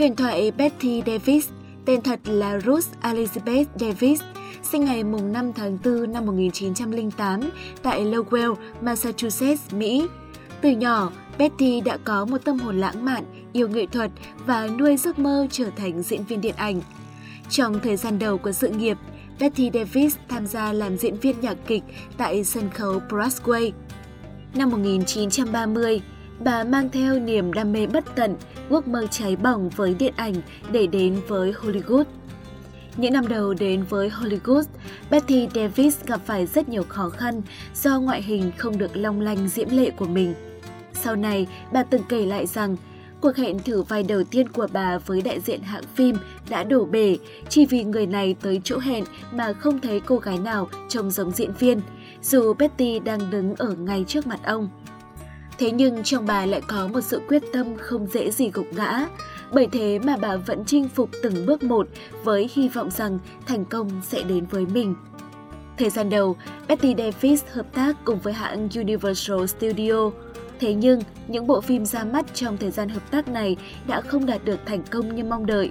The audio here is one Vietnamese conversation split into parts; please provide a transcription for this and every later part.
Huyền thoại Betty Davis, tên thật là Ruth Elizabeth Davis, sinh ngày 5 tháng 4 năm 1908 tại Lowell, Massachusetts, Mỹ. Từ nhỏ, Betty đã có một tâm hồn lãng mạn, yêu nghệ thuật và nuôi giấc mơ trở thành diễn viên điện ảnh. Trong thời gian đầu của sự nghiệp, Betty Davis tham gia làm diễn viên nhạc kịch tại sân khấu Broadway. Năm 1930, bà mang theo niềm đam mê bất tận, ước mơ cháy bỏng với điện ảnh để đến với Hollywood. Những năm đầu đến với Hollywood, Betty Davis gặp phải rất nhiều khó khăn do ngoại hình không được long lanh diễm lệ của mình. Sau này, bà từng kể lại rằng cuộc hẹn thử vai đầu tiên của bà với đại diện hãng phim đã đổ bể chỉ vì người này tới chỗ hẹn mà không thấy cô gái nào trông giống diễn viên, dù Betty đang đứng ở ngay trước mặt ông. Thế nhưng trong bà lại có một sự quyết tâm không dễ gì gục ngã, bởi thế mà bà vẫn chinh phục từng bước một với hy vọng rằng thành công sẽ đến với mình. Thời gian đầu, Betty Davis hợp tác cùng với hãng Universal Studio. Thế nhưng, những bộ phim ra mắt trong thời gian hợp tác này đã không đạt được thành công như mong đợi.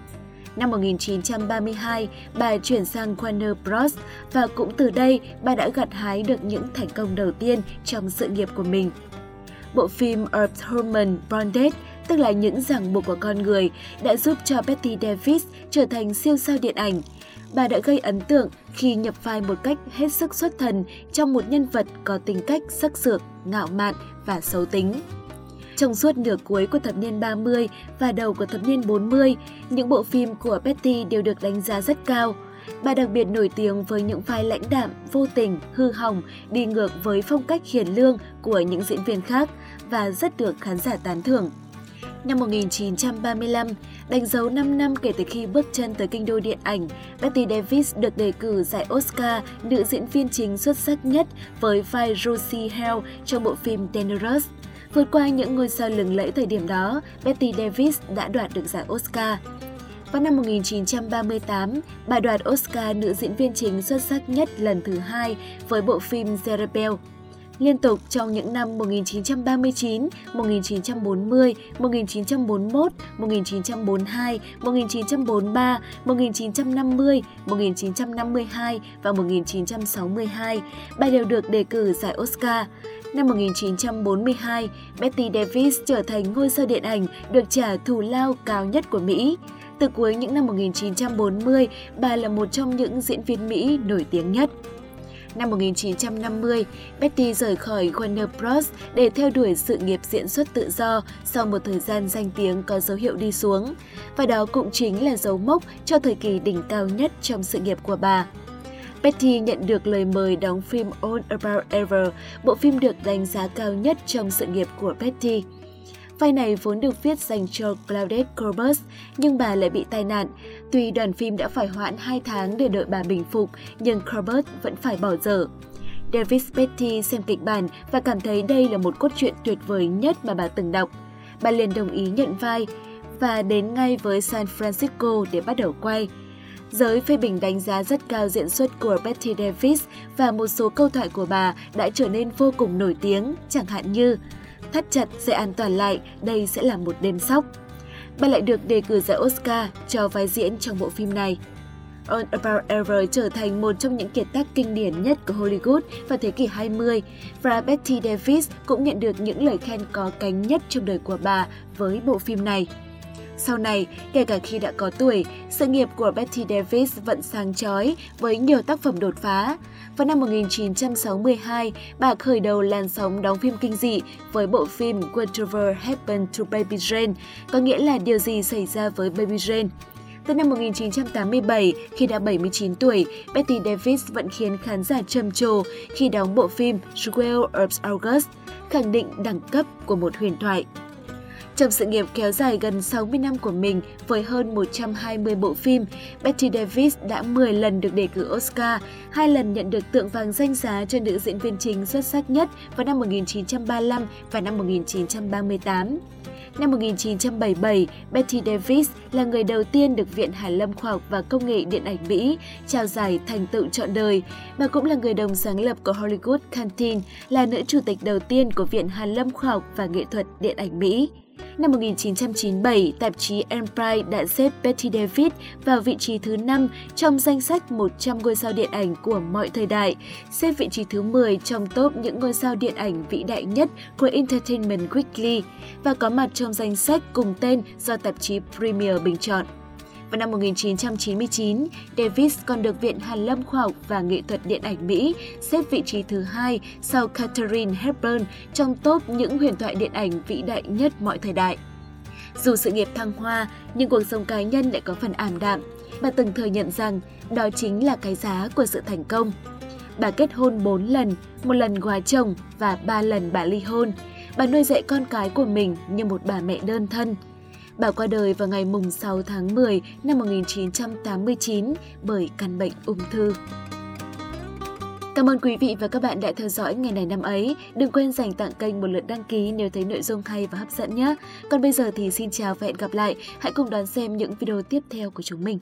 Năm 1932, bà chuyển sang Warner Bros. và cũng từ đây bà đã gặt hái được những thành công đầu tiên trong sự nghiệp của mình. Bộ phim Earth Human Bonded, tức là những ràng buộc của con người, đã giúp cho Betty Davis trở thành siêu sao điện ảnh. Bà đã gây ấn tượng khi nhập vai một cách hết sức xuất thần trong một nhân vật có tính cách sắc sược, ngạo mạn và xấu tính. Trong suốt nửa cuối của thập niên 30 và đầu của thập niên 40, những bộ phim của Betty đều được đánh giá rất cao. Bà đặc biệt nổi tiếng với những vai lãnh đạm, vô tình, hư hỏng, đi ngược với phong cách hiền lương của những diễn viên khác và rất được khán giả tán thưởng. Năm 1935, đánh dấu 5 năm kể từ khi bước chân tới kinh đô điện ảnh, Betty Davis được đề cử giải Oscar nữ diễn viên chính xuất sắc nhất với vai Rosie Hale trong bộ phim Dangerous. Vượt qua những ngôi sao lừng lẫy thời điểm đó, Betty Davis đã đoạt được giải Oscar. Vào năm 1938, bà đoạt Oscar nữ diễn viên chính xuất sắc nhất lần thứ hai với bộ phim Zerebel. Liên tục trong những năm 1939, 1940, 1941, 1942, 1943, 1950, 1952 và 1962, bà đều được đề cử giải Oscar. Năm 1942, Betty Davis trở thành ngôi sao điện ảnh được trả thù lao cao nhất của Mỹ. Từ cuối những năm 1940, bà là một trong những diễn viên Mỹ nổi tiếng nhất. Năm 1950, Betty rời khỏi Warner Bros. để theo đuổi sự nghiệp diễn xuất tự do sau một thời gian danh tiếng có dấu hiệu đi xuống. Và đó cũng chính là dấu mốc cho thời kỳ đỉnh cao nhất trong sự nghiệp của bà. Betty nhận được lời mời đóng phim All About Ever, bộ phim được đánh giá cao nhất trong sự nghiệp của Betty. Vai này vốn được viết dành cho Claudette Corbus, nhưng bà lại bị tai nạn. Tuy đoàn phim đã phải hoãn 2 tháng để đợi bà bình phục, nhưng Corbus vẫn phải bỏ dở. Davis Betty xem kịch bản và cảm thấy đây là một cốt truyện tuyệt vời nhất mà bà từng đọc. Bà liền đồng ý nhận vai và đến ngay với San Francisco để bắt đầu quay. Giới phê bình đánh giá rất cao diễn xuất của Betty Davis và một số câu thoại của bà đã trở nên vô cùng nổi tiếng, chẳng hạn như thắt chặt dây an toàn lại, đây sẽ là một đêm sóc. Bà lại được đề cử giải Oscar cho vai diễn trong bộ phim này. All About Ever trở thành một trong những kiệt tác kinh điển nhất của Hollywood vào thế kỷ 20 và Betty Davis cũng nhận được những lời khen có cánh nhất trong đời của bà với bộ phim này. Sau này, kể cả khi đã có tuổi, sự nghiệp của Betty Davis vẫn sáng chói với nhiều tác phẩm đột phá. Vào năm 1962, bà khởi đầu làn sóng đóng phim kinh dị với bộ phim Whatever Happened to Baby Jane, có nghĩa là điều gì xảy ra với Baby Jane. Từ năm 1987, khi đã 79 tuổi, Betty Davis vẫn khiến khán giả trầm trồ khi đóng bộ phim Jewel of August, khẳng định đẳng cấp của một huyền thoại. Trong sự nghiệp kéo dài gần 60 năm của mình với hơn 120 bộ phim, Betty Davis đã 10 lần được đề cử Oscar, hai lần nhận được tượng vàng danh giá cho nữ diễn viên chính xuất sắc nhất vào năm 1935 và năm 1938. Năm 1977, Betty Davis là người đầu tiên được Viện Hàn Lâm Khoa học và Công nghệ Điện ảnh Mỹ trao giải thành tựu trọn đời. Bà cũng là người đồng sáng lập của Hollywood Canteen, là nữ chủ tịch đầu tiên của Viện Hàn Lâm Khoa học và Nghệ thuật Điện ảnh Mỹ. Năm 1997, tạp chí Empire đã xếp Betty Davis vào vị trí thứ 5 trong danh sách 100 ngôi sao điện ảnh của mọi thời đại, xếp vị trí thứ 10 trong top những ngôi sao điện ảnh vĩ đại nhất của Entertainment Weekly và có mặt trong danh sách cùng tên do tạp chí Premier bình chọn. Vào năm 1999, Davis còn được Viện Hàn lâm Khoa học và Nghệ thuật Điện ảnh Mỹ xếp vị trí thứ hai sau Catherine Hepburn trong top những huyền thoại điện ảnh vĩ đại nhất mọi thời đại. Dù sự nghiệp thăng hoa, nhưng cuộc sống cá nhân lại có phần ảm đạm. Bà từng thừa nhận rằng đó chính là cái giá của sự thành công. Bà kết hôn 4 lần, một lần góa chồng và 3 lần bà ly hôn. Bà nuôi dạy con cái của mình như một bà mẹ đơn thân – Bà qua đời vào ngày 6 tháng 10 năm 1989 bởi căn bệnh ung thư. Cảm ơn quý vị và các bạn đã theo dõi ngày này năm ấy. Đừng quên dành tặng kênh một lượt đăng ký nếu thấy nội dung hay và hấp dẫn nhé. Còn bây giờ thì xin chào và hẹn gặp lại. Hãy cùng đón xem những video tiếp theo của chúng mình.